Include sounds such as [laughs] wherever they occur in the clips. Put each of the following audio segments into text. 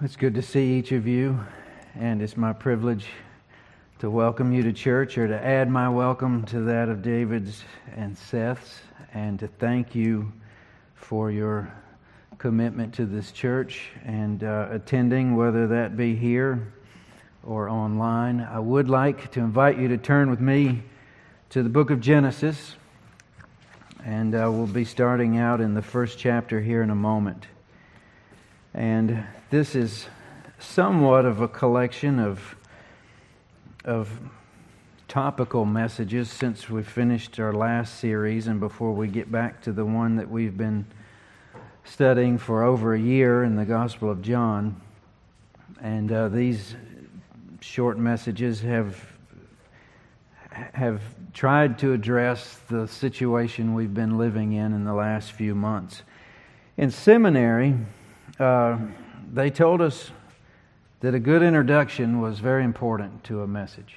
It's good to see each of you, and it's my privilege to welcome you to church or to add my welcome to that of David's and Seth's, and to thank you for your commitment to this church and uh, attending, whether that be here or online. I would like to invite you to turn with me to the book of Genesis, and uh, we'll be starting out in the first chapter here in a moment. And this is somewhat of a collection of, of topical messages since we finished our last series and before we get back to the one that we've been studying for over a year in the Gospel of John. And uh, these short messages have have tried to address the situation we've been living in in the last few months. In seminary, uh, they told us that a good introduction was very important to a message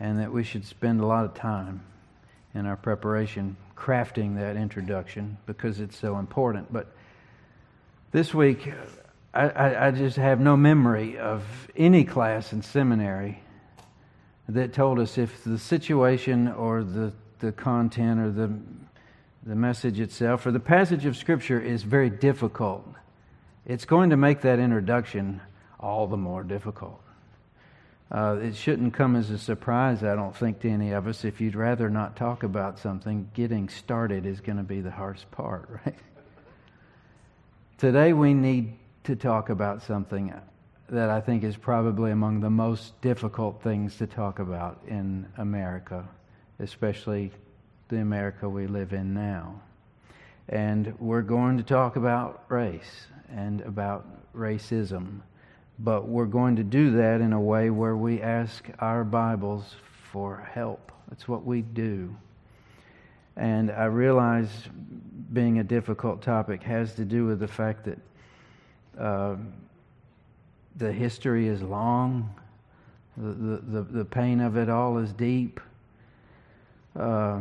and that we should spend a lot of time in our preparation crafting that introduction because it's so important. But this week, I, I, I, just have no memory of any class in seminary that told us if the situation or the, the content or the, the message itself or the passage of Scripture is very difficult it's going to make that introduction all the more difficult. Uh, it shouldn't come as a surprise, I don't think, to any of us. If you'd rather not talk about something, getting started is going to be the hardest part, [laughs] right? Today, we need to talk about something that I think is probably among the most difficult things to talk about in America, especially the America we live in now. And we're going to talk about race and about racism. But we're going to do that in a way where we ask our Bibles for help. That's what we do. And I realize being a difficult topic has to do with the fact that uh, the history is long, the, the, the, pain of it all is deep. Uh,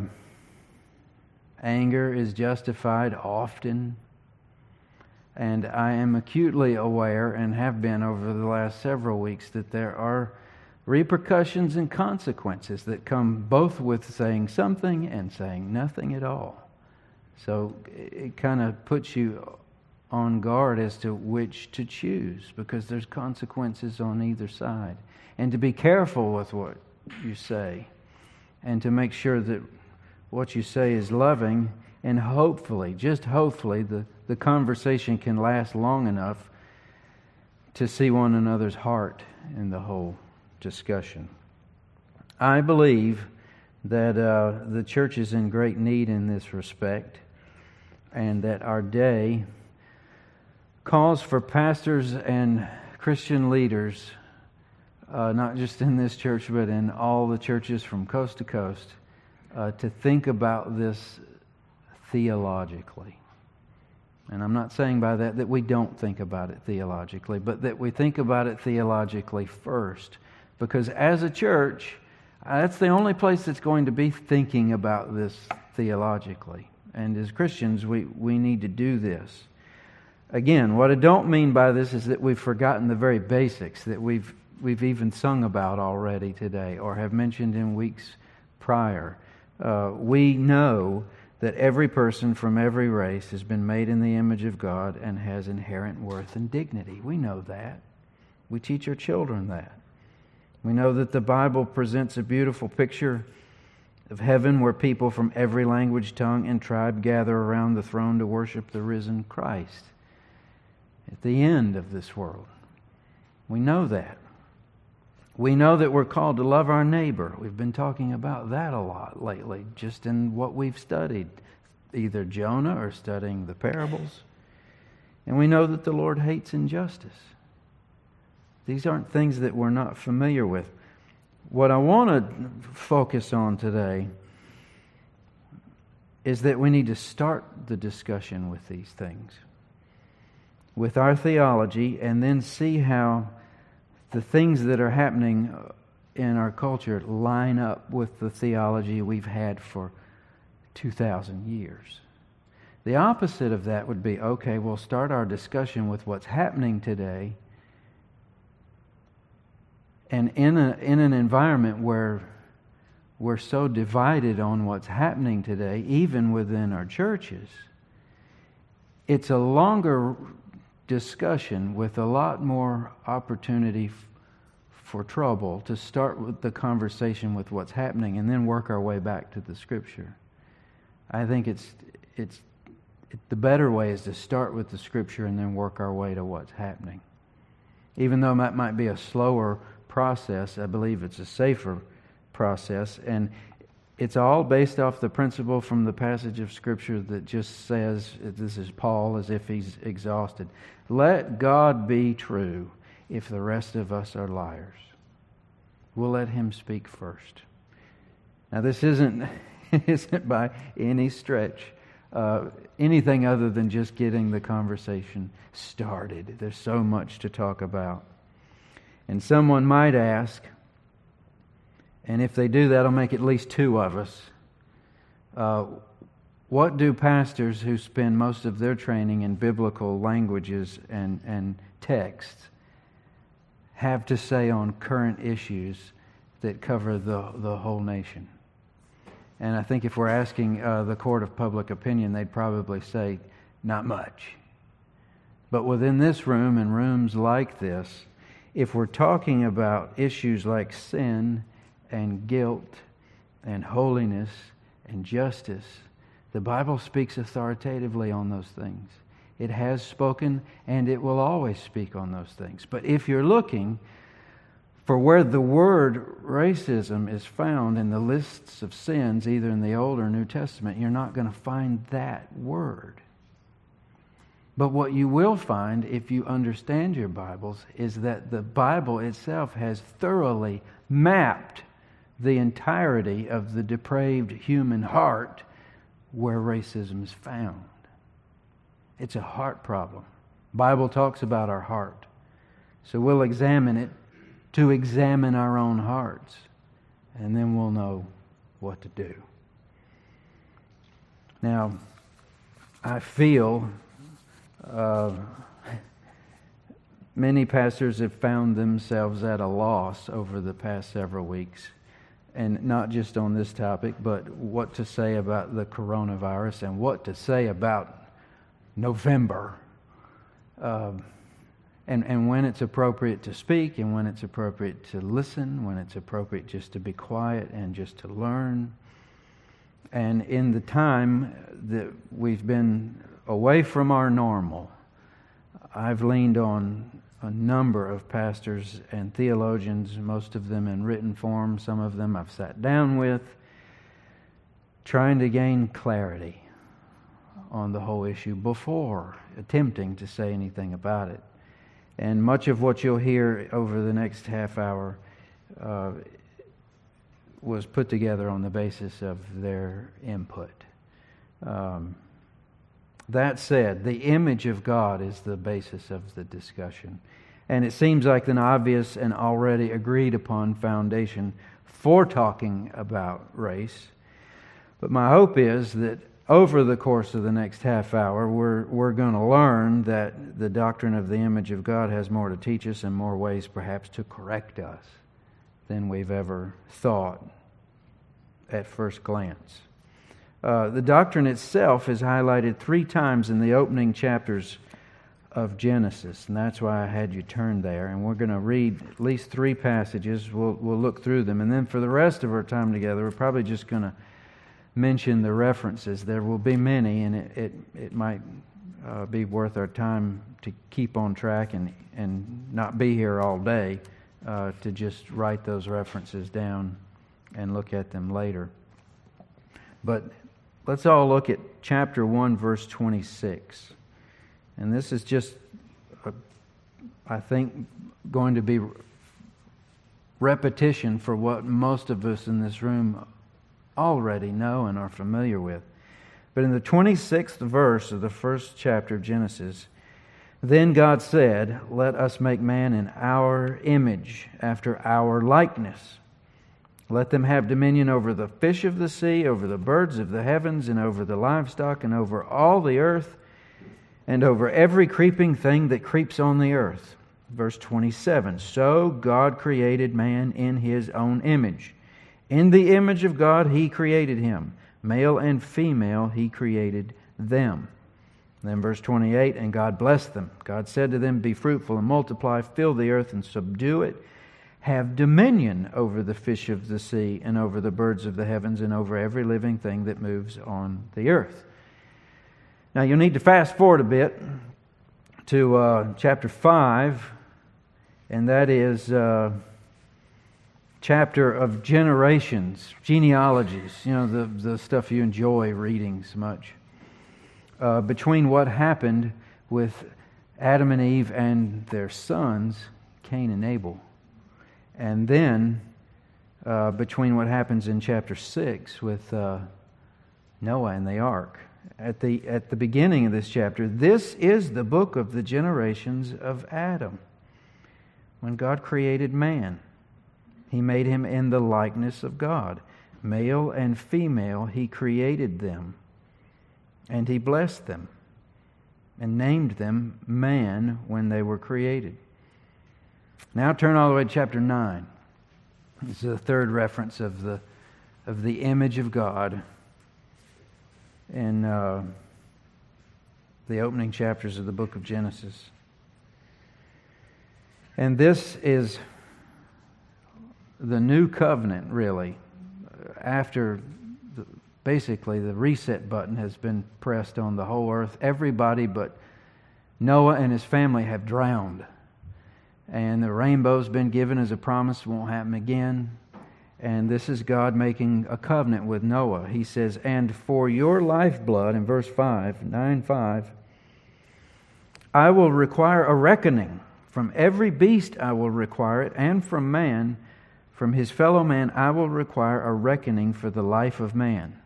anger is justified often. And I am acutely aware, and have been over the last several weeks, that there are repercussions and consequences that come both with saying something and saying nothing at all. So it kind of puts you on guard as to which to choose because there's consequences on either side. And to be careful with what you say and to make sure that what you say is loving and hopefully, just hopefully, the the conversation can last long enough to see one another's heart in the whole discussion. I believe that uh, the church is in great need in this respect, and that our day calls for pastors and Christian leaders, uh, not just in this church, but in all the churches from coast to coast, uh, to think about this theologically. And I'm not saying by that that we don't think about it theologically, but that we think about it theologically first. Because as a church, that's the only place that's going to be thinking about this theologically. And as Christians, we, we need to do this. Again, what I don't mean by this is that we've forgotten the very basics that we've, we've even sung about already today or have mentioned in weeks prior. Uh, we know that every person from every race has been made in the image of God and has inherent worth and dignity. We know that. We teach our children that. We know that the Bible presents a beautiful picture of heaven where people from every language, tongue, and tribe gather around the throne to worship the risen Christ at the end of this world. We know that. We know that we're called to love our neighbor. We've been talking about that a lot lately, just in what we've studied, either Jonah or studying the parables. And we know that the Lord hates injustice. These aren't things that we're not familiar with. What I want to focus on today is that we need to start the discussion with these things, with our theology, and then see how the things that are happening uh, in our culture line up with the theology we've had for 2,000 years. The opposite of that would be okay, we'll start our discussion with what's happening today, And in, a, in an environment where we're so divided on what's happening today, even within our churches, it's a longer discussion with a lot more opportunity f- for trouble to start with the conversation with what's happening and then work our way back to the scripture. I think it's, it's it, the better way is to start with the scripture and then work our way to what's happening. Even though that might be a slower process, I believe it's a safer process. And it's all based off the principle from the passage of Scripture that just says, this is Paul as if he's exhausted. Let God be true if the rest of us are liars. We'll let him speak first. Now, this isn't, [laughs] isn't by any stretch uh, anything other than just getting the conversation started. There's so much to talk about. And someone might ask, and if they do, that'll make at least two of us. Uh, what do pastors who spend most of their training in biblical languages and, and texts have to say on current issues that cover the, the whole nation? And I think if we're asking uh, the court of public opinion, they'd probably say, not much. But within this room and rooms like this, if we're talking about issues like sin and guilt and holiness and justice, the Bible speaks authoritatively on those things. It has spoken and it will always speak on those things. But if you're looking for where the word racism is found in the lists of sins, either in the Old or New Testament, you're not going to find that word. But what you will find if you understand your Bibles is that the Bible itself has thoroughly mapped the entirety of the depraved human heart where racism is found. It's a heart problem. Bible talks about our heart. So we'll examine it to examine our own hearts, and then we'll know what to do. Now, I feel uh, many pastors have found themselves at a loss over the past several weeks and not just on this topic, but what to say about the coronavirus and what to say about November. Uh, and, and when it's appropriate to speak and when it's appropriate to listen, when it's appropriate just to be quiet and just to learn. And in the time that we've been away from our normal, I've leaned on a number of pastors and theologians, most of them in written form, some of them I've sat down with, trying to gain clarity on the whole issue before attempting to say anything about it. And much of what you'll hear over the next half hour uh, was put together on the basis of their input. Um, that said, the image of God is the basis of the discussion. And it seems like an obvious and already agreed upon foundation for talking about race. But my hope is that over the course of the next half hour, we're, we're going to learn that the doctrine of the image of God has more to teach us and more ways perhaps to correct us than we've ever thought at first glance. Uh, the doctrine itself is highlighted three times in the opening chapters of Genesis, and that's why I had you turn there. And we're going to read at least three passages. We'll, we'll look through them. And then for the rest of our time together, we're probably just going to mention the references. There will be many, and it, it, it might uh, be worth our time to keep on track and, and not be here all day uh, to just write those references down and look at them later. But let's all look at chapter 1, verse 26. And this is just, a, I think, going to be repetition for what most of us in this room already know and are familiar with. But in the 26th verse of the first chapter of Genesis, then God said, Let us make man in our image, after our likeness. Let them have dominion over the fish of the sea, over the birds of the heavens, and over the livestock, and over all the earth, and over every creeping thing that creeps on the earth. Verse 27 So God created man in his own image. In the image of God, he created him. Male and female, he created them. Then verse 28 And God blessed them. God said to them, Be fruitful and multiply, fill the earth and subdue it. Have dominion over the fish of the sea and over the birds of the heavens and over every living thing that moves on the earth. Now you'll need to fast forward a bit to uh, chapter 5, and that is. Uh, chapter of generations, genealogies, you know, the, the stuff you enjoy reading so much, uh, between what happened with Adam and Eve and their sons, Cain and Abel, and then uh, between what happens in chapter 6 with uh, Noah and the ark. At the, at the beginning of this chapter, this is the book of the generations of Adam, when God created man. He made him in the likeness of God. Male and female, he created them. And he blessed them and named them man when they were created. Now turn all the way to chapter 9. This is the third reference of the, of the image of God in uh, the opening chapters of the book of Genesis. And this is the new covenant, really, after the, basically the reset button has been pressed on the whole earth, everybody but Noah and his family have drowned. And the rainbow's been given as a promise, won't happen again. And this is God making a covenant with Noah. He says, And for your lifeblood, in verse 5, 9 5, I will require a reckoning. From every beast I will require it, and from man from his fellow man, I will require a reckoning for the life of man.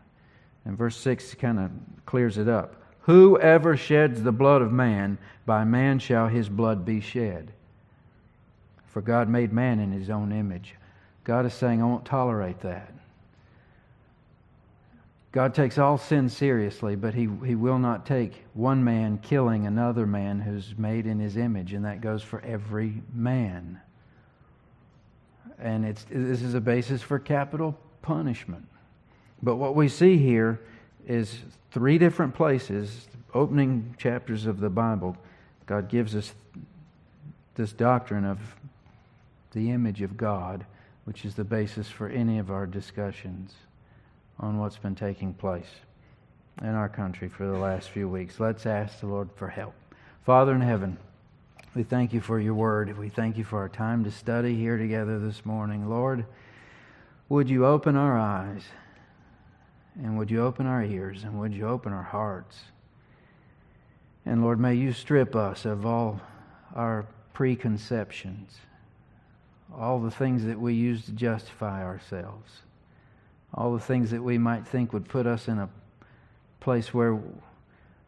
And verse 6 kind of clears it up. Whoever sheds the blood of man, by man shall his blood be shed. For God made man in his own image. God is saying, I won't tolerate that. God takes all sin seriously, but he, he will not take one man killing another man who's made in his image, and that goes for every man and it's, this is a basis for capital punishment. But what we see here is three different places, opening chapters of the Bible, God gives us this doctrine of the image of God, which is the basis for any of our discussions on what's been taking place in our country for the last few weeks. Let's ask the Lord for help. Father in heaven, we thank you for your word. We thank you for our time to study here together this morning. Lord, would you open our eyes and would you open our ears and would you open our hearts? And Lord, may you strip us of all our preconceptions, all the things that we use to justify ourselves, all the things that we might think would put us in a place where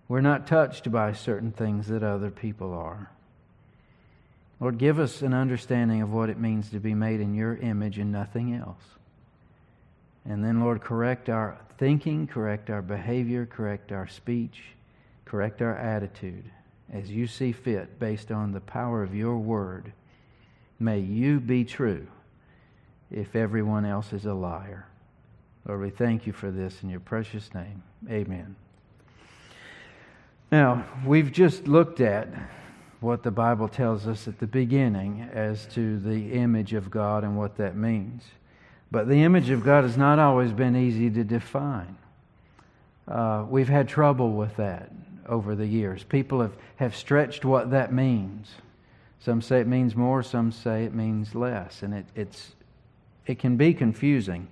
we're not touched by certain things that other people are. Lord, give us an understanding of what it means to be made in your image and nothing else. And then, Lord, correct our thinking, correct our behavior, correct our speech, correct our attitude as you see fit based on the power of your word. May you be true if everyone else is a liar. Lord, we thank you for this in your precious name. Amen. Now, we've just looked at what the Bible tells us at the beginning as to the image of God and what that means. But the image of God has not always been easy to define. Uh, we've had trouble with that over the years. People have, have stretched what that means. Some say it means more, some say it means less, and it, it's, it can be confusing.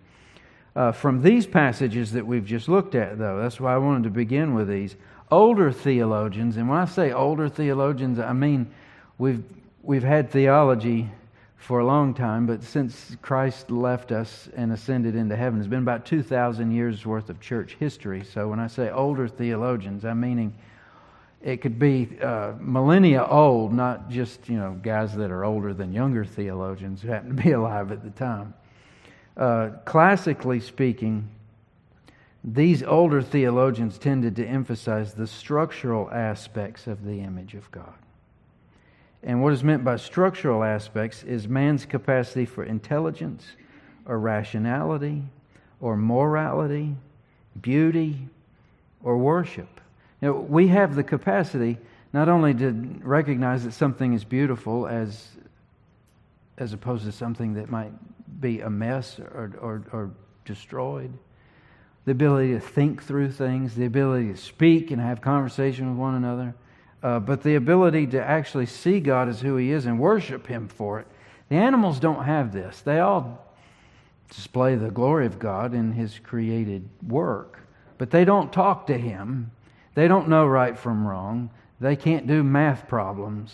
Uh, from these passages that we've just looked at, though, that's why I wanted to begin with these older theologians, and when I say older theologians, I mean we've, we've had theology for a long time, but since Christ left us and ascended into heaven, it's been about 2,000 years worth of church history. So when I say older theologians, I'm meaning it could be uh, millennia old, not just you know guys that are older than younger theologians who happen to be [laughs] alive at the time. Uh, classically speaking, these older theologians tended to emphasize the structural aspects of the image of God. And what is meant by structural aspects is man's capacity for intelligence or rationality or morality, beauty, or worship. You know, we have the capacity not only to recognize that something is beautiful as, as opposed to something that might be a mess or, or, or destroyed, the ability to think through things, the ability to speak and have conversation with one another, uh, but the ability to actually see God as who He is and worship Him for it. The animals don't have this. They all display the glory of God in His created work, but they don't talk to Him. They don't know right from wrong. They can't do math problems.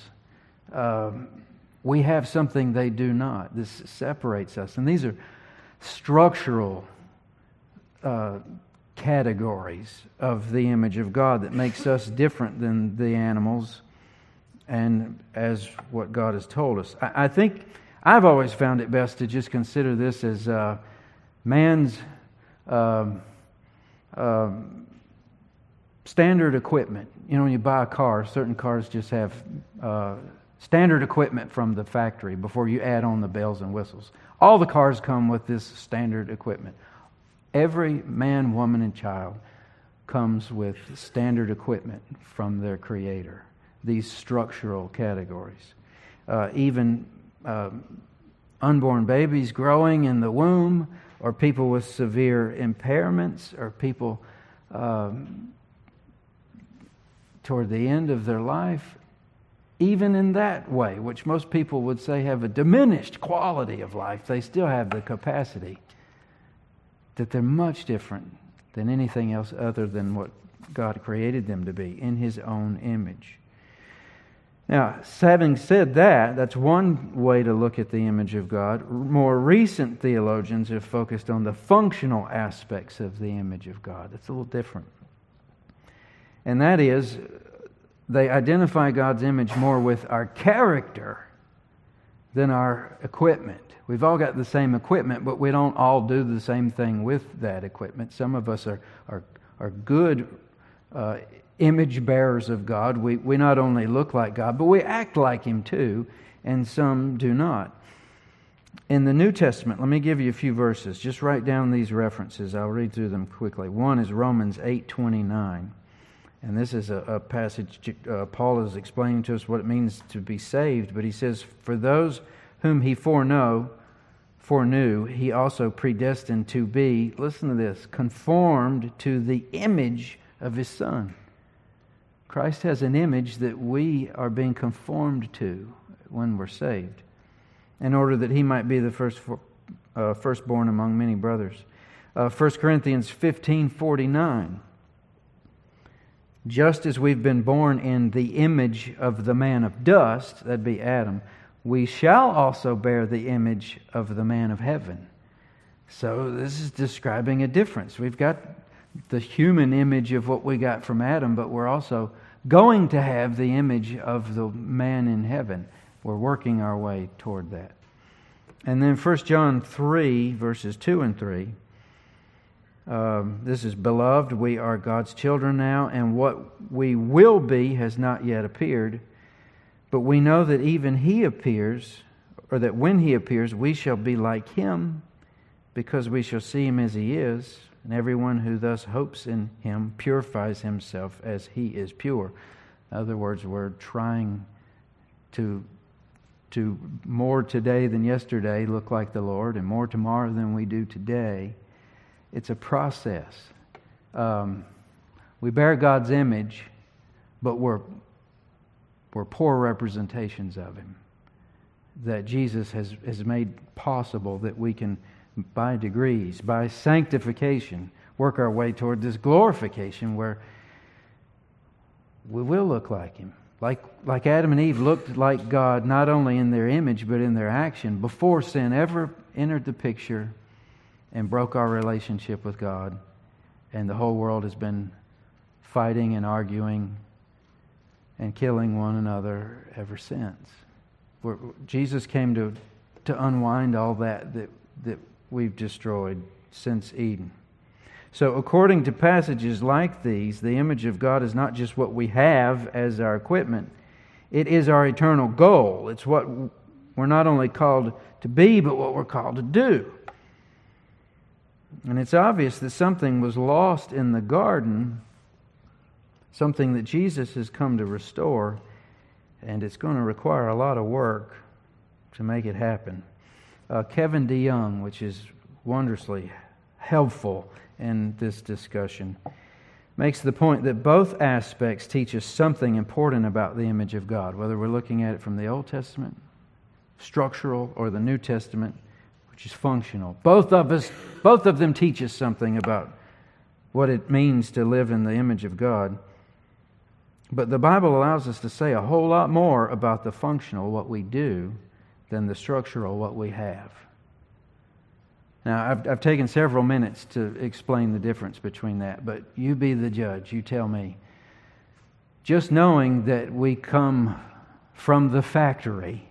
Uh, we have something they do not. This separates us. And these are structural uh, categories of the image of God that makes us different than the animals and as what God has told us. I, I think I've always found it best to just consider this as uh, man's. Um, um, standard equipment. You know, when you buy a car, certain cars just have uh, standard equipment from the factory before you add on the bells and whistles. All the cars come with this standard equipment. Every man, woman, and child comes with standard equipment from their creator, these structural categories. Uh, even uh, unborn babies growing in the womb, or people with severe impairments, or people um, toward the end of their life, even in that way, which most people would say have a diminished quality of life, they still have the capacity that they're much different than anything else other than what God created them to be in His own image. Now, having said that, that's one way to look at the image of God. More recent theologians have focused on the functional aspects of the image of God. It's a little different and that is they identify God's image more with our character than our equipment. We've all got the same equipment, but we don't all do the same thing with that equipment. Some of us are, are, are good uh, image bearers of God. We, we not only look like God, but we act like Him too, and some do not. In the New Testament, let me give you a few verses. Just write down these references. I'll read through them quickly. One is Romans 8 29. And this is a, a passage uh, Paul is explaining to us what it means to be saved. But he says, For those whom he foreknow, foreknew, he also predestined to be, listen to this, conformed to the image of his Son. Christ has an image that we are being conformed to when we're saved, in order that he might be the first, uh, firstborn among many brothers. Uh, 1 Corinthians 15 49 just as we've been born in the image of the man of dust, that'd be Adam, we shall also bear the image of the man of heaven. So this is describing a difference. We've got the human image of what we got from Adam, but we're also going to have the image of the man in heaven. We're working our way toward that. And then 1 John 3, verses 2 and 3. Um, this is beloved. We are God's children now, and what we will be has not yet appeared. But we know that even He appears, or that when He appears, we shall be like Him, because we shall see Him as He is. And everyone who thus hopes in Him purifies himself as He is pure. In other words, we're trying to to more today than yesterday look like the Lord, and more tomorrow than we do today it's a process. Um, we bear God's image, but we're, we're poor representations of Him. That Jesus has, has made possible that we can, by degrees, by sanctification, work our way toward this glorification where we will look like Him. Like, like Adam and Eve looked like God not only in their image but in their action before sin ever entered the picture and broke our relationship with God. And the whole world has been fighting and arguing and killing one another ever since. We're, Jesus came to, to unwind all that, that that we've destroyed since Eden. So, according to passages like these, the image of God is not just what we have as our equipment, It is our eternal goal. It's what we're not only called to be, but what we're called to do. And it's obvious that something was lost in the garden, something that Jesus has come to restore, and it's going to require a lot of work to make it happen. Uh, Kevin DeYoung, which is wondrously helpful in this discussion, makes the point that both aspects teach us something important about the image of God, whether we're looking at it from the Old Testament, structural, or the New Testament which is functional. Both of us, both of them teach us something about what it means to live in the image of God. But the Bible allows us to say a whole lot more about the functional, what we do, than the structural, what we have. Now, I've, I've taken several minutes to explain the difference between that, but you be the judge. You tell me. Just knowing that we come from the factory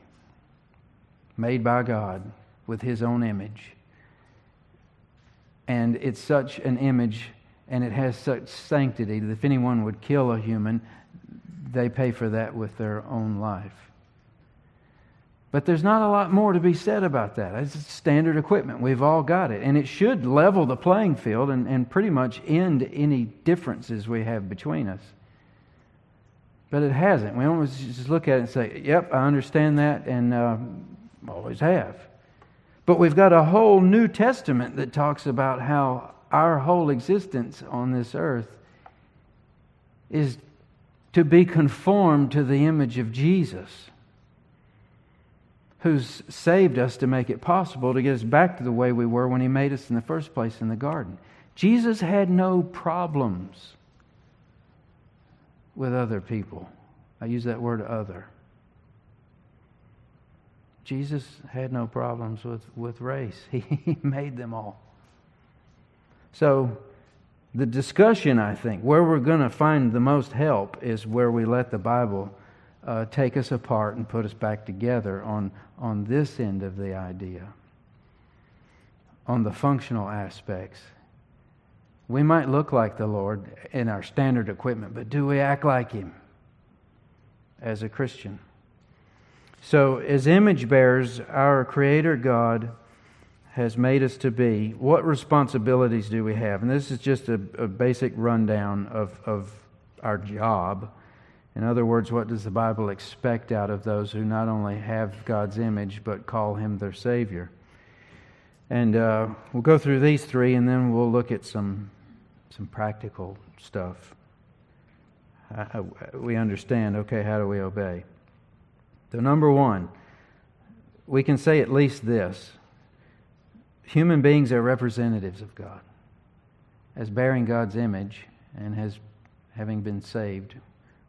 made by God, with his own image. And it's such an image and it has such sanctity that if anyone would kill a human, they pay for that with their own life. But there's not a lot more to be said about that. It's standard equipment. We've all got it. And it should level the playing field and, and pretty much end any differences we have between us. But it hasn't. We always just look at it and say, yep, I understand that, and uh, always have. But we've got a whole New Testament that talks about how our whole existence on this earth is to be conformed to the image of Jesus, who's saved us to make it possible to get us back to the way we were when He made us in the first place in the garden. Jesus had no problems with other people. I use that word other. Jesus had no problems with, with race, [laughs] he made them all. So, the discussion, I think, where we're going to find the most help is where we let the Bible uh, take us apart and put us back together on, on this end of the idea, on the functional aspects. We might look like the Lord in our standard equipment, but do we act like Him as a Christian? So, as image bearers, our Creator God has made us to be. What responsibilities do we have? And this is just a, a basic rundown of, of our job. In other words, what does the Bible expect out of those who not only have God's image but call Him their Savior? And uh, we'll go through these three and then we'll look at some, some practical stuff. We understand, okay, how do we obey? So, number one, we can say at least this human beings are representatives of God. As bearing God's image and as having been saved,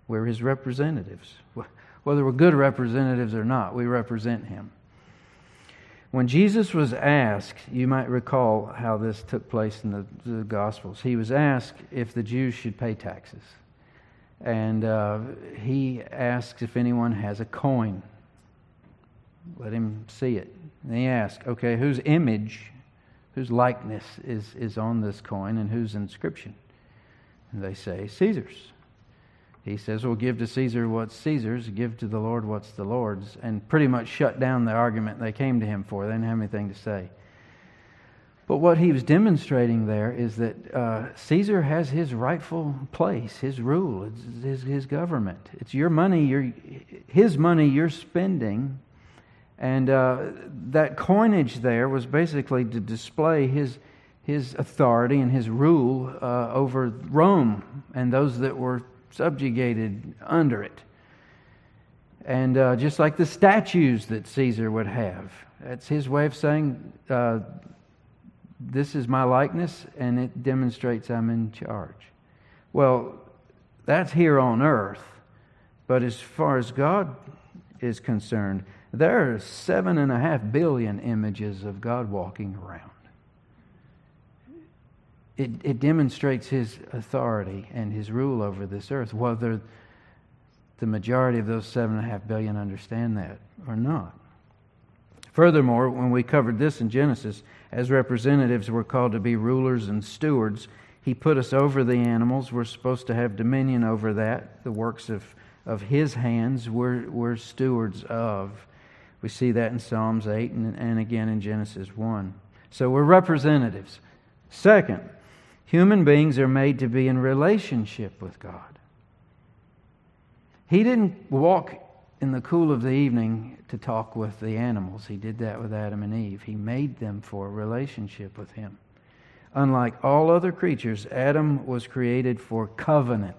we're his representatives. [laughs] Whether we're good representatives or not, we represent him. When Jesus was asked, you might recall how this took place in the, the Gospels. He was asked if the Jews should pay taxes. And uh, he asks if anyone has a coin. Let him see it. And he asks, okay, whose image, whose likeness is, is on this coin and whose inscription? And they say, Caesar's. He says, Well, give to Caesar what's Caesar's, give to the Lord what's the Lord's, and pretty much shut down the argument they came to him for. They didn't have anything to say. But what he was demonstrating there is that uh, Caesar has his rightful place, his rule, it's his, his government. It's your money, your, his money you're spending. And uh, that coinage there was basically to display his, his authority and his rule uh, over Rome and those that were subjugated under it. And uh, just like the statues that Caesar would have, that's his way of saying uh, this is my likeness, and it demonstrates I'm in charge. Well, that's here on earth. But as far as God is concerned, there are seven and a half billion images of God walking around. It, it demonstrates his authority and his rule over this earth, whether the majority of those seven and a half billion understand that or not. Furthermore, when we covered this in Genesis, as representatives, we're called to be rulers and stewards. He put us over the animals. We're supposed to have dominion over that, the works of, of His hands, we're, we're stewards of. We see that in Psalms 8 and, and again in Genesis 1. So we're representatives. Second, human beings are made to be in relationship with God. He didn't walk in the cool of the evening to talk with the animals. He did that with Adam and Eve. He made them for a relationship with Him. Unlike all other creatures, Adam was created for covenant.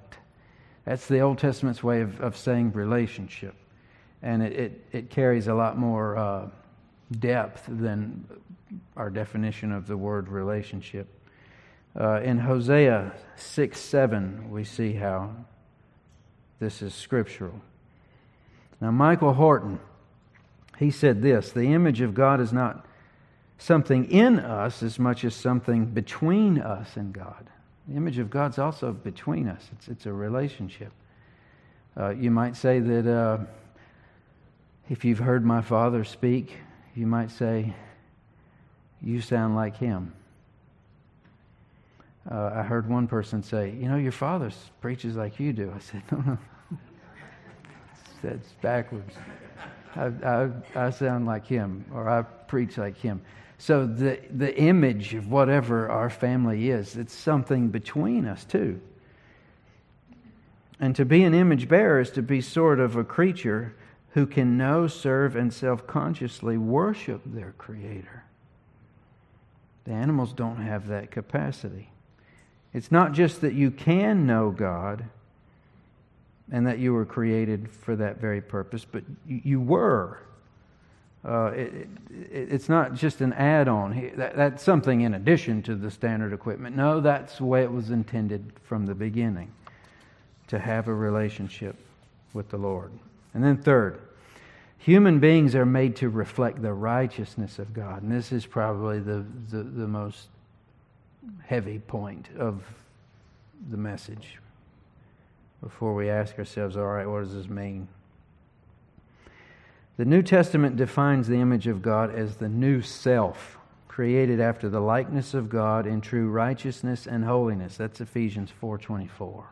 That's the Old Testament's way of, of saying relationship. And it, it, it carries a lot more uh, depth than our definition of the word relationship. Uh, in Hosea 6 7, we see how this is scriptural. Now, Michael Horton, he said this The image of God is not something in us as much as something between us and God. The image of God's also between us, it's, it's a relationship. Uh, you might say that uh, if you've heard my father speak, you might say, You sound like him. Uh, I heard one person say, You know, your father preaches like you do. I said, [laughs] No, no. That's backwards. I, I, I sound like him, or I preach like him. So the, the image of whatever our family is, it's something between us too. And to be an image bearer is to be sort of a creature who can know, serve, and self consciously worship their Creator. The animals don't have that capacity. It's not just that you can know God and that you were created for that very purpose, but you were. Uh, it, it, it's not just an add on. That, that's something in addition to the standard equipment. No, that's the way it was intended from the beginning to have a relationship with the Lord. And then, third, human beings are made to reflect the righteousness of God. And this is probably the, the, the most heavy point of the message before we ask ourselves, all right, what does this mean? The New Testament defines the image of God as the new self, created after the likeness of God in true righteousness and holiness. That's Ephesians 4:24.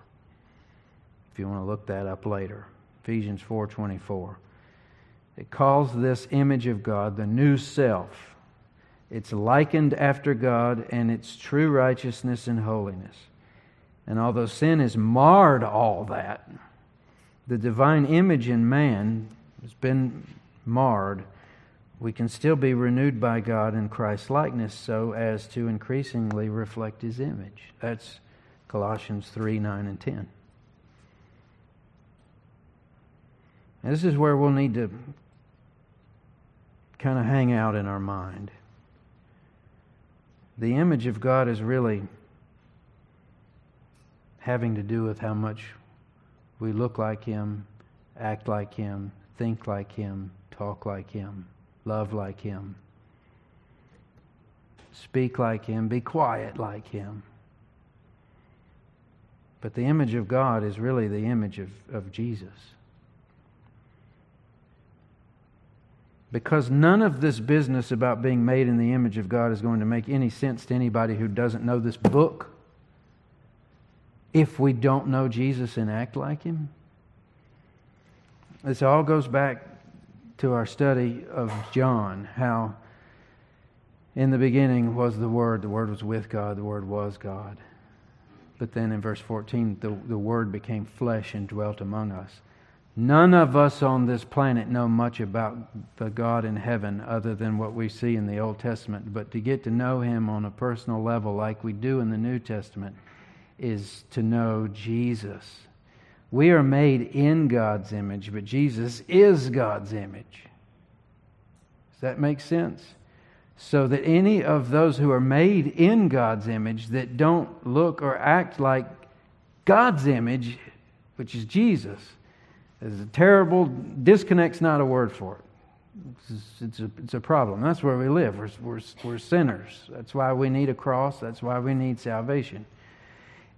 If you want to look that up later. Ephesians 4:24. It calls this image of God the new self. It's likened after God and its true righteousness and holiness. And although sin has marred all that, the divine image in man has been marred, we can still be renewed by God in Christ's likeness so as to increasingly reflect his image. That's Colossians 3 9 and 10. And this is where we'll need to kind of hang out in our mind. The image of God is really having to do with how much we look like Him, act like Him, think like Him, talk like Him, love like Him, speak like Him, be quiet like Him. But the image of God is really the image of, of Jesus. Because none of this business about being made in the image of God is going to make any sense to anybody who doesn't know this book if we don't know Jesus and act like Him. This all goes back to our study of John, how in the beginning was the Word, the Word was with God, the Word was God. But then in verse 14, the, the Word became flesh and dwelt among us. None of us on this planet know much about the God in heaven other than what we see in the Old Testament. But to get to know Him on a personal level, like we do in the New Testament, is to know Jesus. We are made in God's image, but Jesus is God's image. Does that make sense? So that any of those who are made in God's image that don't look or act like God's image, which is Jesus, is a terrible disconnect's not a word for it. It's, it's, a, it's a problem. That's where we live. We're, we're, we're sinners. That's why we need a cross. That's why we need salvation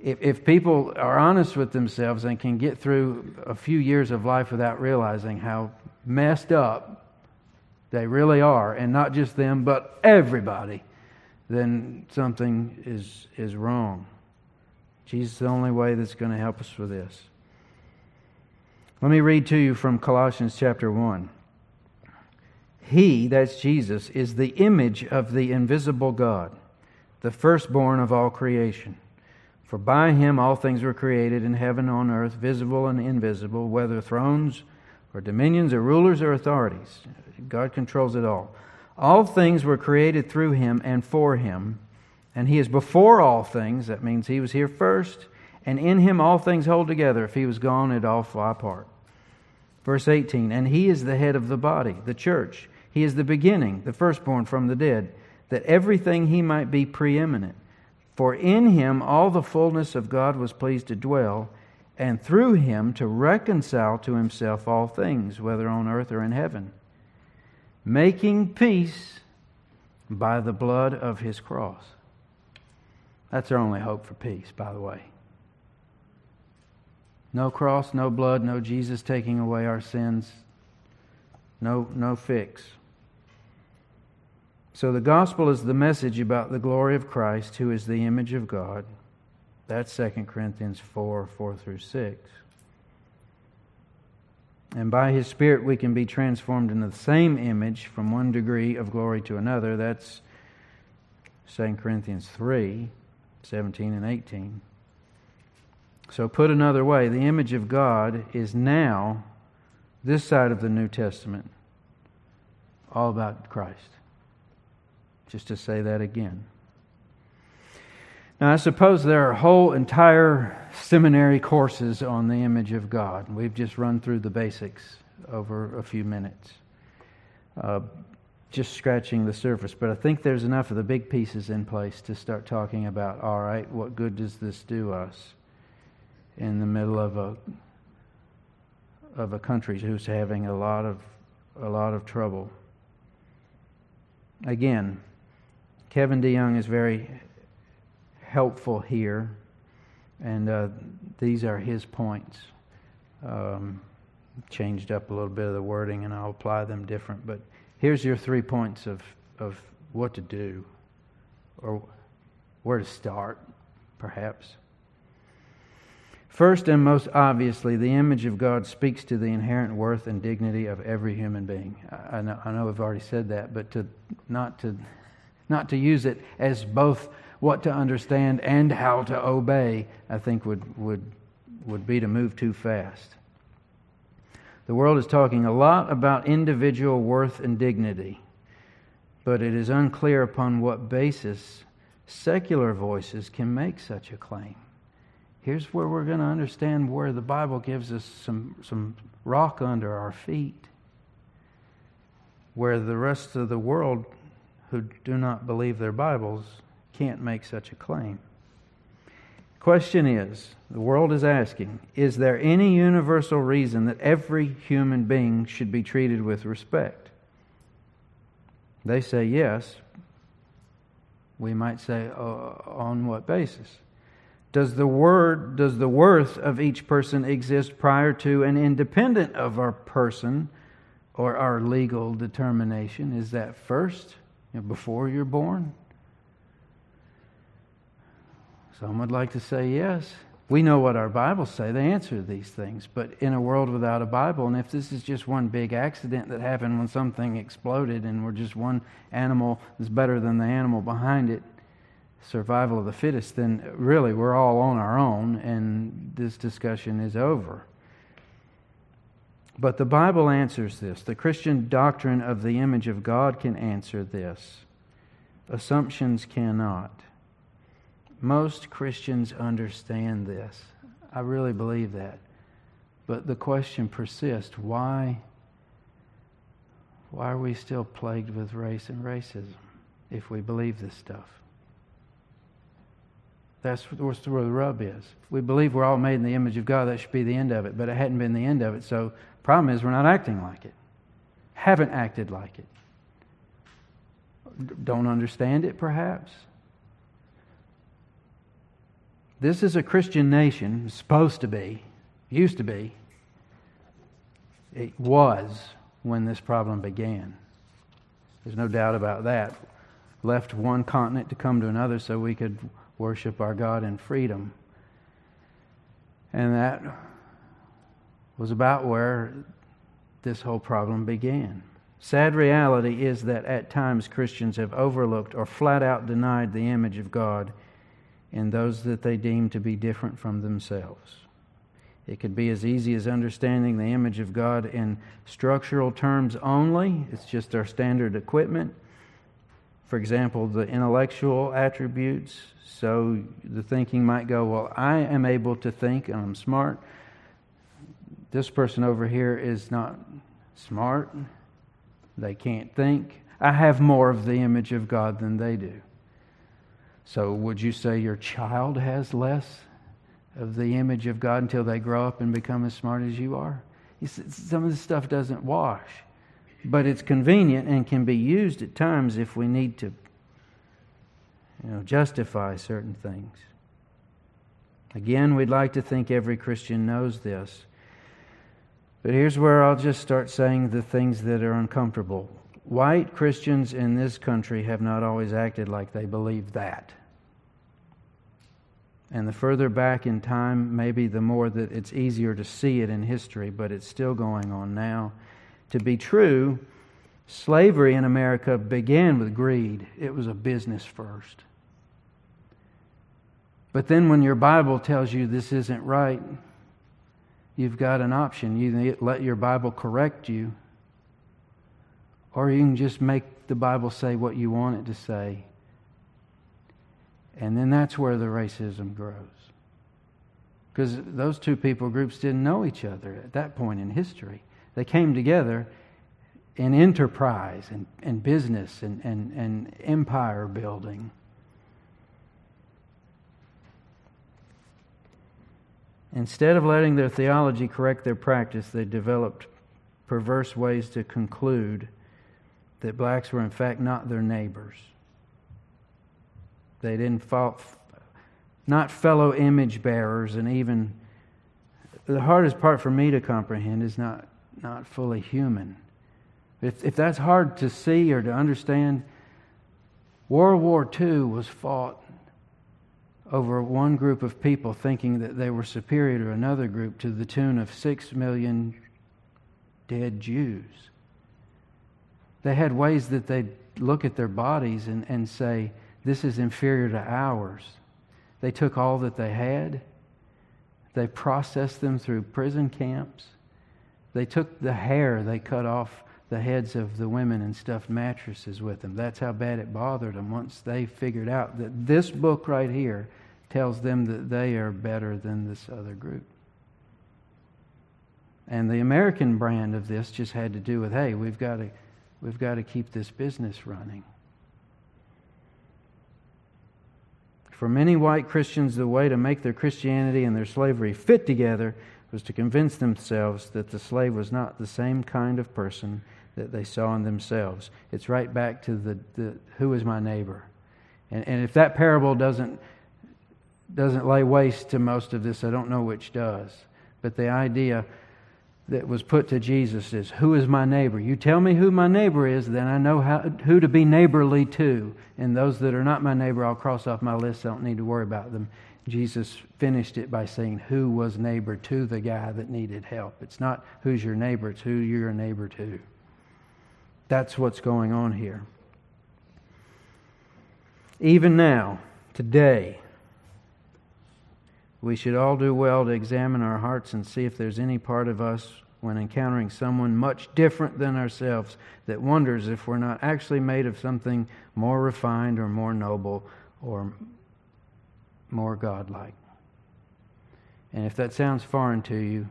if, if people are honest with themselves and can get through a few years of life without realizing how messed up they really are, and not just them, but everybody, then something is, is wrong. Jesus is the only way that's going to help us with this. Let me read to you from Colossians chapter 1. He, that's Jesus, is the image of the invisible God, the firstborn of all creation. For by him all things were created in heaven on earth, visible and invisible, whether thrones or dominions or rulers or authorities. God controls it all. All things were created through him and for him, and he is before all things. That means he was here first, and in him all things hold together. If he was gone, it'd all fly apart. Verse 18 And he is the head of the body, the church. He is the beginning, the firstborn from the dead, that everything he might be preeminent. For in him all the fullness of God was pleased to dwell, and through him to reconcile to himself all things, whether on earth or in heaven, making peace by the blood of his cross. That's our only hope for peace, by the way. No cross, no blood, no Jesus taking away our sins, no, no fix. So the gospel is the message about the glory of Christ, who is the image of God. That's 2 Corinthians 4 4 through 6. And by his Spirit, we can be transformed into the same image from one degree of glory to another. That's 2 Corinthians 3 17 and 18. So, put another way, the image of God is now, this side of the New Testament, all about Christ just to say that again. Now, I suppose there are whole entire seminary courses on the image of God. We've just run through the basics over a few minutes, uh, just scratching the surface. But I think there's enough of the big pieces in place to start talking about all right, what good does this do us in the middle of a of a country who's having a lot of a lot of trouble? Again, Kevin DeYoung is very helpful here, and uh, these are his points. Um, changed up a little bit of the wording, and I'll apply them different. But here's your three points of, of what to do, or where to start, perhaps. First and most obviously, the image of God speaks to the inherent worth and dignity of every human being. I know, I know I've already said that, but to not to not to use it as both what to understand and how to obey, I think would, would, would be to move too fast. The world is talking a lot about individual worth and dignity, but it is unclear upon what basis secular voices can make such a claim. Here's where we're going to understand where the Bible gives us some, some rock under our feet, where the rest of the world who do not believe their Bibles can't make such a claim. Question is the world is asking Is there any universal reason that every human being should be treated with respect? They say yes. We might say, uh, on what basis? Does the word, does the worth of each person exist prior to and independent of our person or our legal determination? Is that first? Before you're born? Some would like to say yes. We know what our Bibles say. They answer these things. But in a world without a Bible, and if this is just one big accident that happened when something exploded and we're just one animal is better than the animal behind it, survival of the fittest, then really we're all on our own and this discussion is over. But the Bible answers this. The Christian doctrine of the image of God can answer this. Assumptions cannot. Most Christians understand this. I really believe that. But the question persists why, why are we still plagued with race and racism if we believe this stuff? That's where the rub is. We believe we're all made in the image of God. That should be the end of it. But it hadn't been the end of it. So Problem is, we're not acting like it. Haven't acted like it. Don't understand it, perhaps. This is a Christian nation, supposed to be, used to be. It was when this problem began. There's no doubt about that. Left one continent to come to another so we could worship our God in freedom. And that was about where this whole problem began. Sad reality is that at times Christians have overlooked or flat out denied the image of God in those that they deem to be different from themselves. It could be as easy as understanding the image of God in structural terms only. It's just our standard equipment. For example, the intellectual attributes. So the thinking might go, well, I am able to think and I'm smart. This person over here is not smart. They can't think. I have more of the image of God than they do. So would you say your child has less of the image of God until they grow up and become as smart as you are. some of this stuff doesn't wash, but it's convenient and can be used at times if we need to you know, justify certain things. Again, we'd like to think every Christian knows this. But here's where I'll just start saying the things that are uncomfortable. White Christians in this country have not always acted like they believe that. And the further back in time, maybe the more that it's easier to see it in history, but it's still going on now. To be true, slavery in America began with greed, it was a business first. But then when your Bible tells you this isn't right, you've got an option. You let your Bible correct you, or you can just make the Bible say what you want it to say and then that's where the racism grows. Because those two people groups didn't know each other at that point in history. They came together in enterprise and, and business and, and, and empire building. Instead of letting their theology correct their practice, they developed perverse ways to conclude that blacks were, in fact, not their neighbors. They didn't fall, not fellow image bearers, and even the hardest part for me to comprehend is not, not fully human. If, if that's hard to see or to understand, World War II was fought over one group of people thinking that they were superior to another group to the tune of six million dead Jews. They had ways that they'd look at their bodies and, and say, this is inferior to ours. They took all that they had, they processed them through prison camps. They took the hair, they cut off the heads of the women and stuffed mattresses with them. That's how bad it bothered them once they figured out that this book right here tells them that they are better than this other group. And the American brand of this just had to do with hey, we've got to, we've got to keep this business running. For many white Christians, the way to make their Christianity and their slavery fit together was to convince themselves that the slave was not the same kind of person that they saw in themselves. It's right back to the, the who is my neighbor? And, and if that parable doesn't, doesn't lay waste to most of this, I don't know which does. But the idea that was put to Jesus is, Who is my neighbor? You tell me who my neighbor is, then I know how, who to be neighborly to. And those that are not my neighbor, I'll cross off my list. I don't need to worry about them. Jesus finished it by saying, Who was neighbor to the guy that needed help? It's not who's your neighbor, it's who you're a neighbor to. That's what's going on here. Even now, today, we should all do well to examine our hearts and see if there's any part of us when encountering someone much different than ourselves that wonders if we're not actually made of something more refined or more noble or more godlike. And if that sounds foreign to you,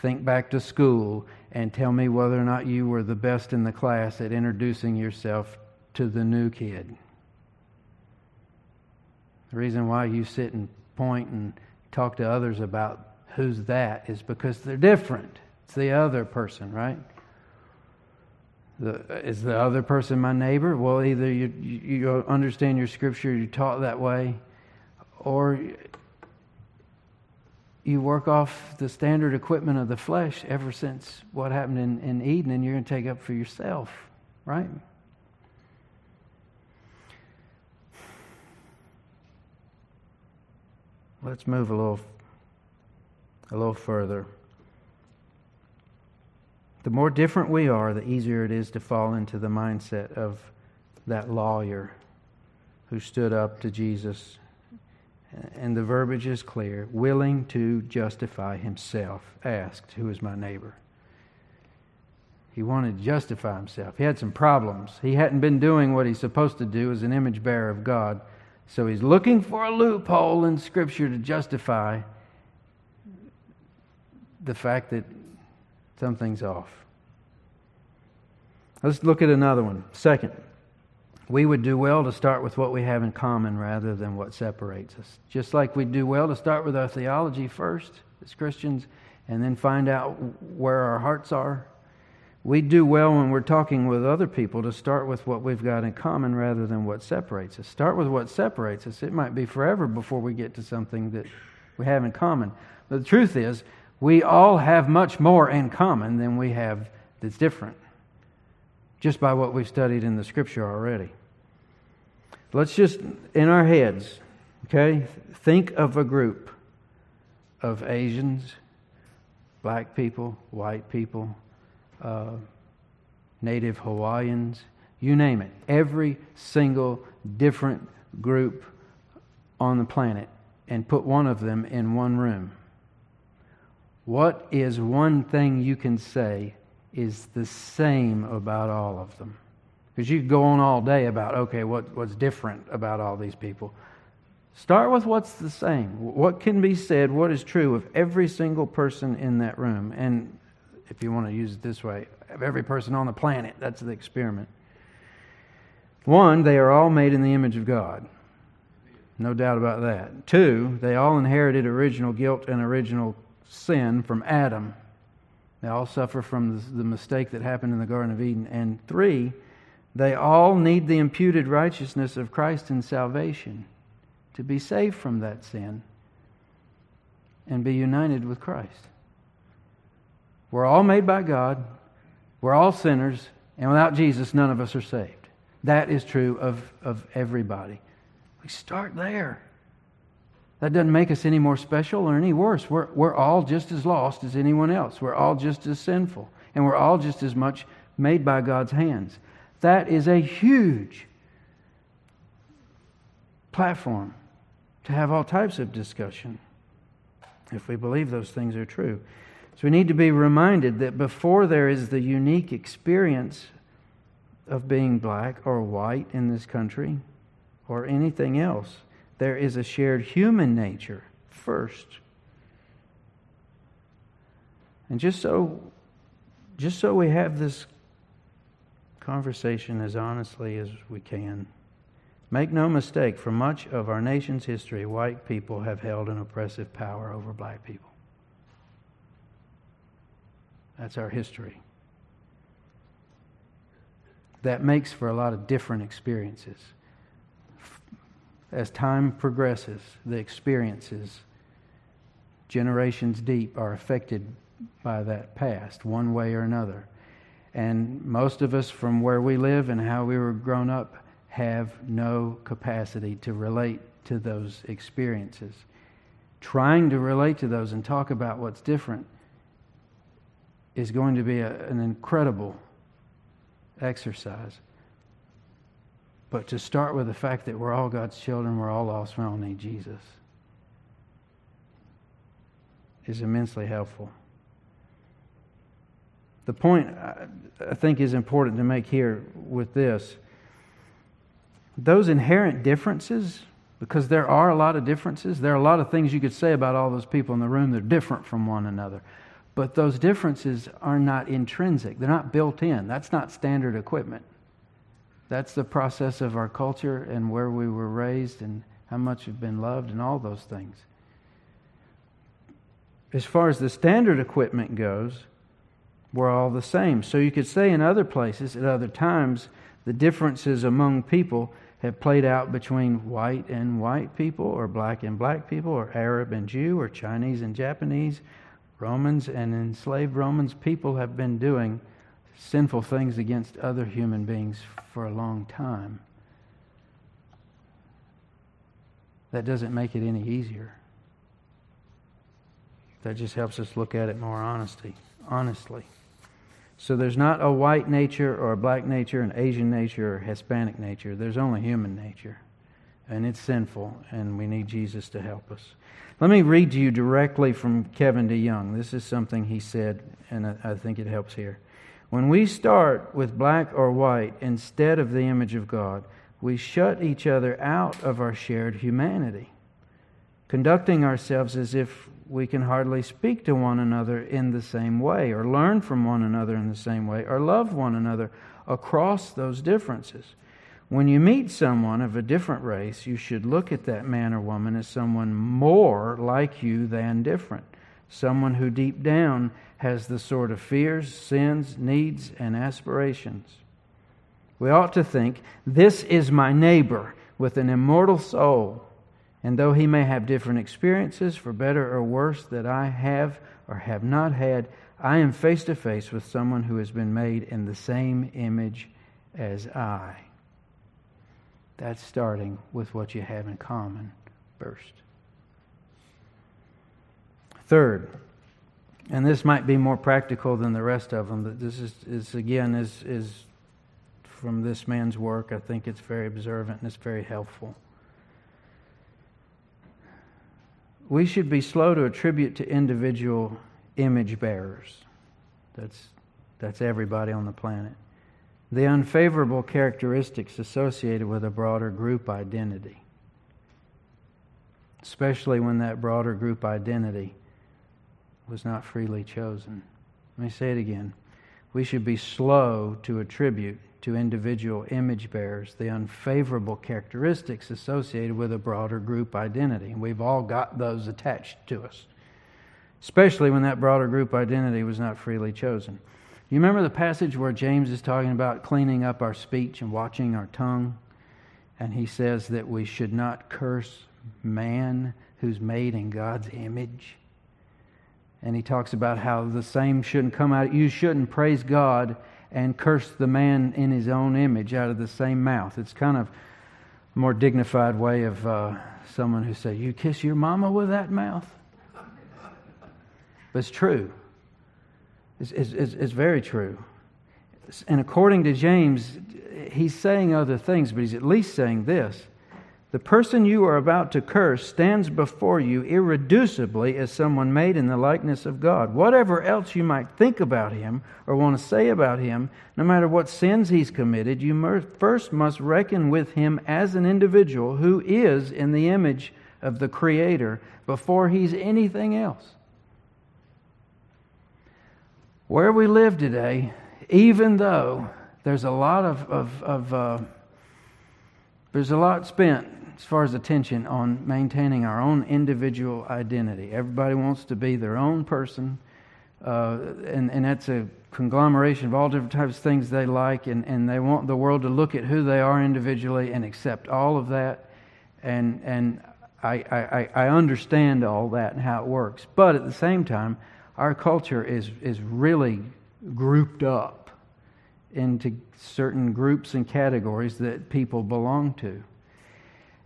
think back to school and tell me whether or not you were the best in the class at introducing yourself to the new kid. The reason why you sit and point and talk to others about who's that is because they're different. It's the other person, right? The, is the other person my neighbor? Well, either you, you understand your scripture, you're taught that way, or you work off the standard equipment of the flesh ever since what happened in, in Eden, and you're going to take up for yourself, right? Let's move a little, a little further. The more different we are, the easier it is to fall into the mindset of that lawyer who stood up to Jesus. And the verbiage is clear willing to justify himself, asked, Who is my neighbor? He wanted to justify himself. He had some problems. He hadn't been doing what he's supposed to do as an image bearer of God. So he's looking for a loophole in Scripture to justify the fact that something's off. Let's look at another one. Second, we would do well to start with what we have in common rather than what separates us. Just like we'd do well to start with our theology first as Christians and then find out where our hearts are. We do well when we're talking with other people to start with what we've got in common rather than what separates us. Start with what separates us. It might be forever before we get to something that we have in common. But the truth is, we all have much more in common than we have that's different, just by what we've studied in the scripture already. Let's just, in our heads, okay, think of a group of Asians, black people, white people, uh, native Hawaiians, you name it. Every single different group on the planet, and put one of them in one room. What is one thing you can say is the same about all of them? Because you could go on all day about, okay, what, what's different about all these people. Start with what's the same. What can be said, what is true of every single person in that room. And if you want to use it this way, of every person on the planet. That's the experiment. One, they are all made in the image of God. No doubt about that. Two, they all inherited original guilt and original sin from Adam. They all suffer from the mistake that happened in the Garden of Eden. And three, they all need the imputed righteousness of Christ in salvation to be saved from that sin and be united with Christ. We're all made by God, we're all sinners, and without Jesus, none of us are saved. That is true of, of everybody. We start there. That doesn't make us any more special or any worse. We're, we're all just as lost as anyone else. We're all just as sinful. And we're all just as much made by God's hands. That is a huge platform to have all types of discussion if we believe those things are true. So we need to be reminded that before there is the unique experience of being black or white in this country or anything else, there is a shared human nature first. And just so just so we have this conversation as honestly as we can. Make no mistake, for much of our nation's history, white people have held an oppressive power over black people. That's our history. That makes for a lot of different experiences as time progresses, the experiences, generations deep, are affected by that past, one way or another. And most of us, from where we live and how we were grown up, have no capacity to relate to those experiences. Trying to relate to those and talk about what's different is going to be a, an incredible exercise. But to start with the fact that we're all God's children, we're all lost, we all need Jesus, is immensely helpful. The point I think is important to make here with this those inherent differences, because there are a lot of differences, there are a lot of things you could say about all those people in the room that are different from one another. But those differences are not intrinsic, they're not built in. That's not standard equipment. That's the process of our culture and where we were raised and how much we've been loved and all those things. As far as the standard equipment goes, we're all the same. So you could say in other places, at other times, the differences among people have played out between white and white people, or black and black people, or Arab and Jew, or Chinese and Japanese. Romans and enslaved Romans people have been doing sinful things against other human beings for a long time. That doesn't make it any easier. That just helps us look at it more honesty, honestly. So there's not a white nature or a black nature, an Asian nature or Hispanic nature. There's only human nature. And it's sinful, and we need Jesus to help us. Let me read to you directly from Kevin DeYoung. This is something he said, and I think it helps here. When we start with black or white instead of the image of God, we shut each other out of our shared humanity, conducting ourselves as if we can hardly speak to one another in the same way, or learn from one another in the same way, or love one another across those differences. When you meet someone of a different race, you should look at that man or woman as someone more like you than different, someone who deep down has the sort of fears, sins, needs, and aspirations. We ought to think, This is my neighbor with an immortal soul and though he may have different experiences, for better or worse, that I have or have not had, I am face to face with someone who has been made in the same image as I. That's starting with what you have in common first. Third, and this might be more practical than the rest of them, but this is, is again is, is from this man's work. I think it's very observant and it's very helpful. we should be slow to attribute to individual image bearers. That's, that's everybody on the planet. The unfavorable characteristics associated with a broader group identity, especially when that broader group identity was not freely chosen. Let me say it again. We should be slow to attribute to individual image bearers the unfavorable characteristics associated with a broader group identity. We've all got those attached to us, especially when that broader group identity was not freely chosen. You remember the passage where James is talking about cleaning up our speech and watching our tongue? And he says that we should not curse man who's made in God's image. And he talks about how the same shouldn't come out. You shouldn't praise God and curse the man in his own image out of the same mouth. It's kind of a more dignified way of uh, someone who say, "You kiss your mama with that mouth." But it's true. It's, it's, it's, it's very true. And according to James, he's saying other things, but he's at least saying this the person you are about to curse stands before you irreducibly as someone made in the likeness of God. Whatever else you might think about him or want to say about him, no matter what sins he's committed, you first must reckon with him as an individual who is in the image of the Creator before he's anything else. Where we live today, even though there's a lot of, of, of uh, there's a lot spent as far as attention on maintaining our own individual identity. Everybody wants to be their own person, uh, and, and that's a conglomeration of all different types of things they like, and, and they want the world to look at who they are individually and accept all of that. And, and I, I, I understand all that and how it works. But at the same time, our culture is, is really grouped up into certain groups and categories that people belong to.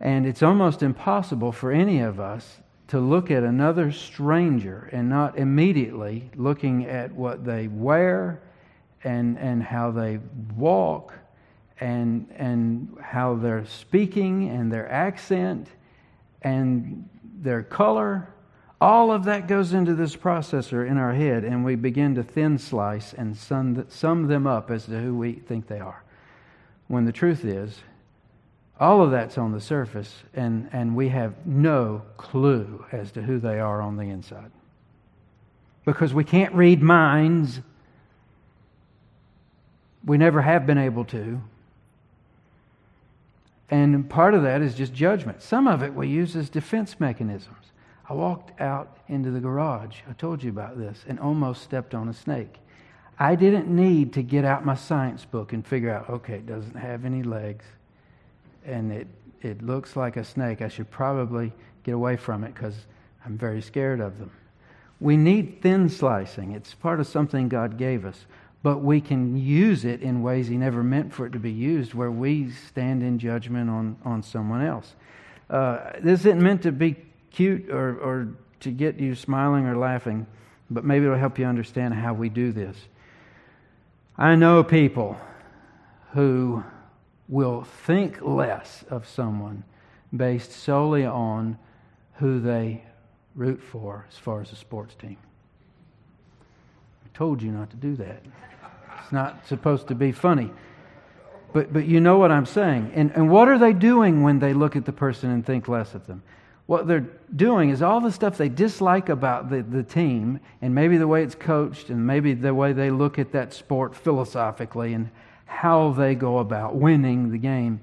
And it's almost impossible for any of us to look at another stranger and not immediately looking at what they wear and, and how they walk and, and how they're speaking and their accent and their color. All of that goes into this processor in our head, and we begin to thin slice and sum, them up as to who we think they are. When the truth is, all of that's on the surface, and, and we have no clue as to who they are on the inside. Because we can't read minds. We never have been able to. And part of that is just judgment. Some of it we use as defense mechanisms. I walked out into the garage, I told you about this, and almost stepped on a snake. I didn't need to get out my science book and figure out, okay, it doesn't have any legs and it, it looks like a snake, I should probably get away from it because I'm very scared of them. We need thin slicing. It's part of something God gave us. But we can use it in ways He never meant for it to be used, where we stand in judgment on, on someone else. Uh, this isn't meant to be cute or, or to get you smiling or laughing, but maybe it'll help you understand how we do this. I know people who will think less of someone based solely on who they root for as far as a sports team. I told you not to do that. It's not supposed to be funny. But, but you know what I'm saying. And, and what are they doing when they look at the person and think less of them? What they're doing is all the stuff they dislike about the, the team, and maybe the way it's coached, and maybe the way they look at that sport philosophically, and how they go about winning the game.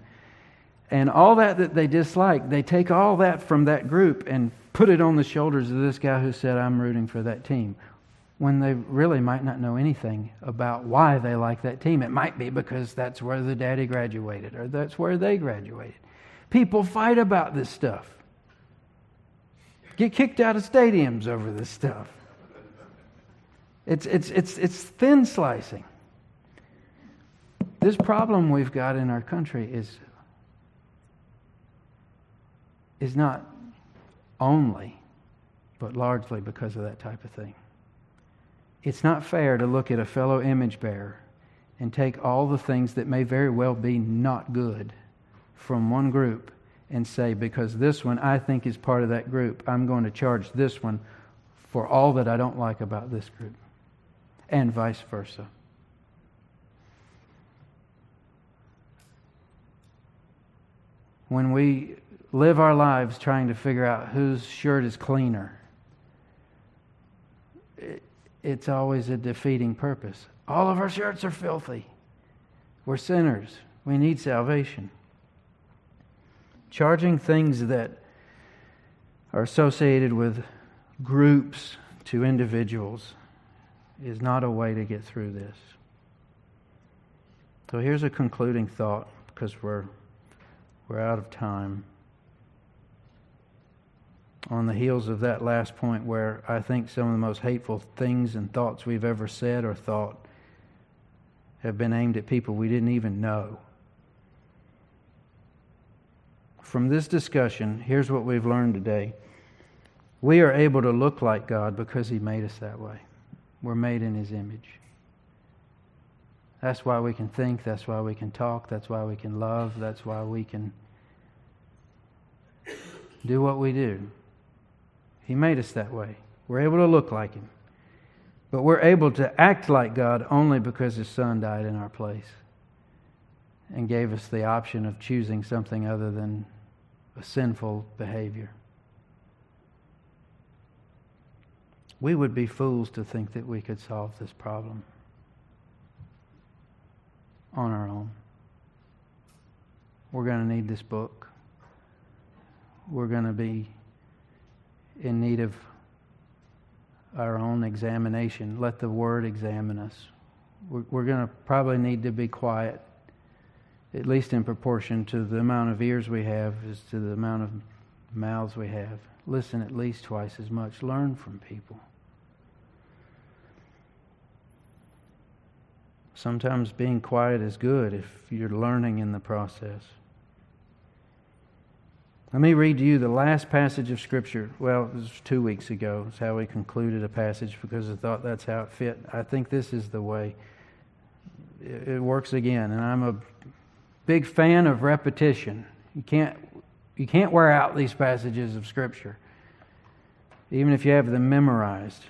And all that that they dislike, they take all that from that group and put it on the shoulders of this guy who said, I'm rooting for that team. When they really might not know anything about why they like that team. It might be because that's where the daddy graduated or that's where they graduated. People fight about this stuff, get kicked out of stadiums over this stuff. It's, it's, it's, it's thin slicing. This problem we've got in our country is, is not only, but largely because of that type of thing. It's not fair to look at a fellow image bearer and take all the things that may very well be not good from one group and say, because this one I think is part of that group, I'm going to charge this one for all that I don't like about this group, and vice versa. When we live our lives trying to figure out whose shirt is cleaner, it's always a defeating purpose. All of our shirts are filthy. We're sinners. We need salvation. Charging things that are associated with groups to individuals is not a way to get through this. So here's a concluding thought because we're we're out of time. On the heels of that last point, where I think some of the most hateful things and thoughts we've ever said or thought have been aimed at people we didn't even know. From this discussion, here's what we've learned today. We are able to look like God because He made us that way. We're made in His image. That's why we can think. That's why we can talk. That's why we can love. That's why we can do what we do. He made us that way. We're able to look like Him. But we're able to act like God only because His Son died in our place and gave us the option of choosing something other than a sinful behavior. We would be fools to think that we could solve this problem on our own. We're going to need this book. We're going to be in need of our own examination. Let the Word examine us. We're, we're going to probably need to be quiet, at least in proportion to the amount of ears we have, as to the amount of mouths we have. Listen at least twice as much. Learn from people. Sometimes being quiet is good if you're learning in the process. Let me read to you the last passage of Scripture. Well, it was two weeks ago. It's how we concluded a passage because I thought that's how it fit. I think this is the way it works again. And I'm a big fan of repetition. You can't, you can't wear out these passages of Scripture, even if you have them memorized.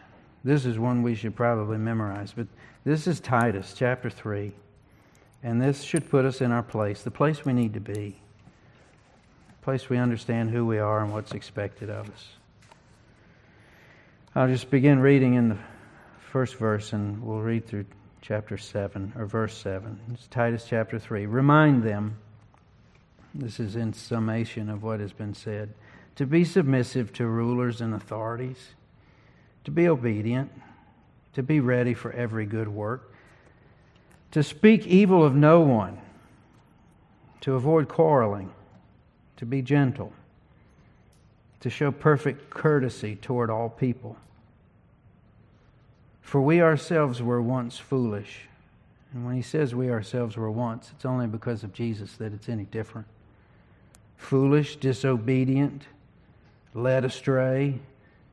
This is one we should probably memorize. But this is Titus chapter 3. And this should put us in our place, the place we need to be, the place we understand who we are and what's expected of us. I'll just begin reading in the first verse and we'll read through chapter 7 or verse 7. It's Titus chapter 3. Remind them, this is in summation of what has been said, to be submissive to rulers and authorities, to be obedient to be ready for every good work, to speak evil of no one, to avoid quarreling, to be gentle, to show perfect courtesy toward all people. For we ourselves were once foolish. And when he says we ourselves were once, it's only because of Jesus that it's any different. Foolish, disobedient, led astray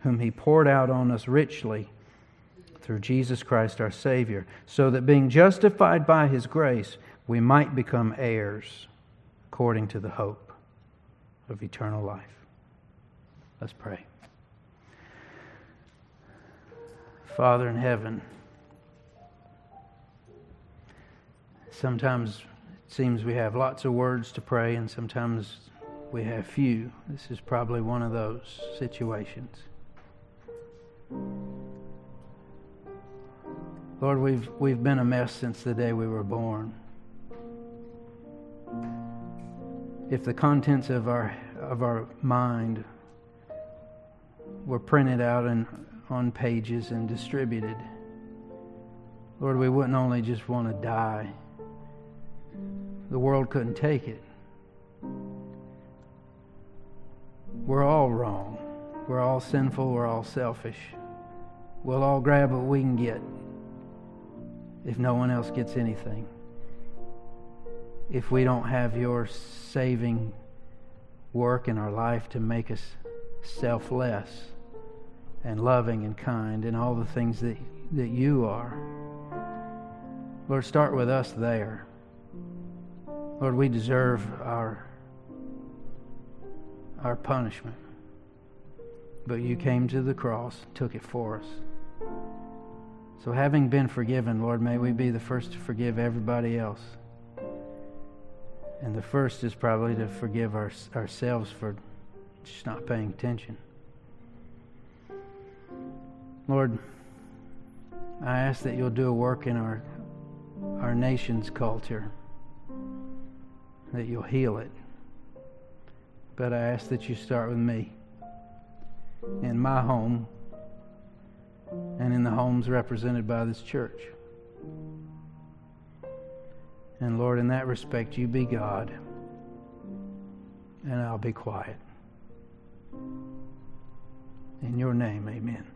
whom He poured out on us richly through Jesus Christ our Savior, so that being justified by His grace, we might become heirs according to the hope of eternal life. Let's pray. Father in heaven, sometimes it seems we have lots of words to pray, and sometimes we have few. This is probably one of those situations. Lord, we've, we've been a mess since the day we were born if the contents of our of our mind were printed out and on pages and distributed, Lord, we wouldn't only just want to die. The world couldn't take it. We're all wrong. We're all sinful. We're all selfish. We'll all grab what we can get if no one else gets anything if we don't have your saving work in our life to make us selfless and loving and kind and all the things that, that you are. Lord, start with us there. Lord, we deserve our, our punishment. But you came to the cross, took it for us. So, having been forgiven, Lord, may we be the first to forgive everybody else. And the first is probably to forgive our, ourselves for just not paying attention. Lord, I ask that you'll do a work in our, our nation's culture, that you'll heal it. But I ask that you start with me in my home and in the homes represented by this church. And Lord, in that respect, you be God, and I'll be quiet. In your name, amen.